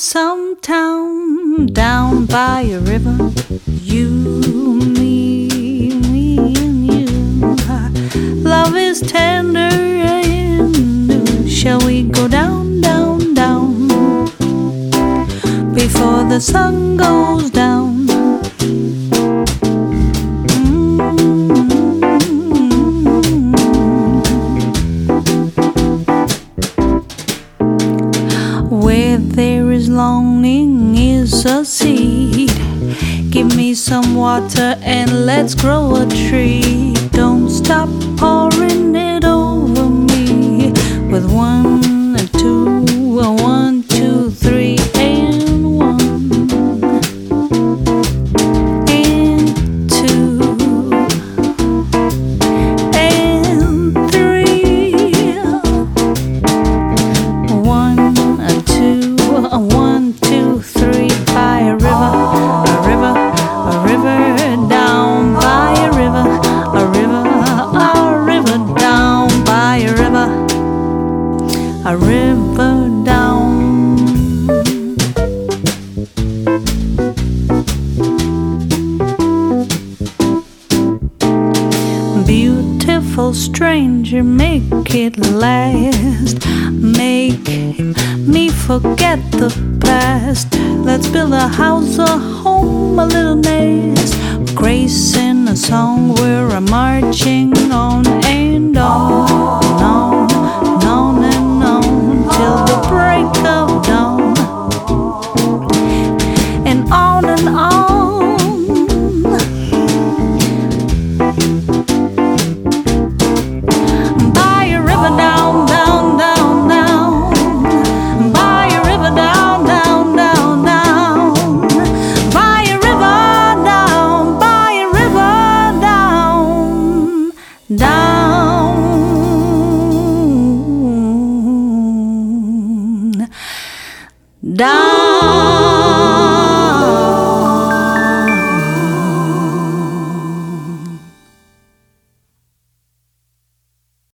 some town down by a river. You, me, me, and you. Love is tender and new. Shall we go down, down, down before the sun goes down? Seed. Give me some water and let's grow a tree. Don't stop pouring it a river down. Beautiful stranger, make it last. Make me forget the past. Let's build a house, a home, a little nest. Grace in a song, we're a marching ¡No!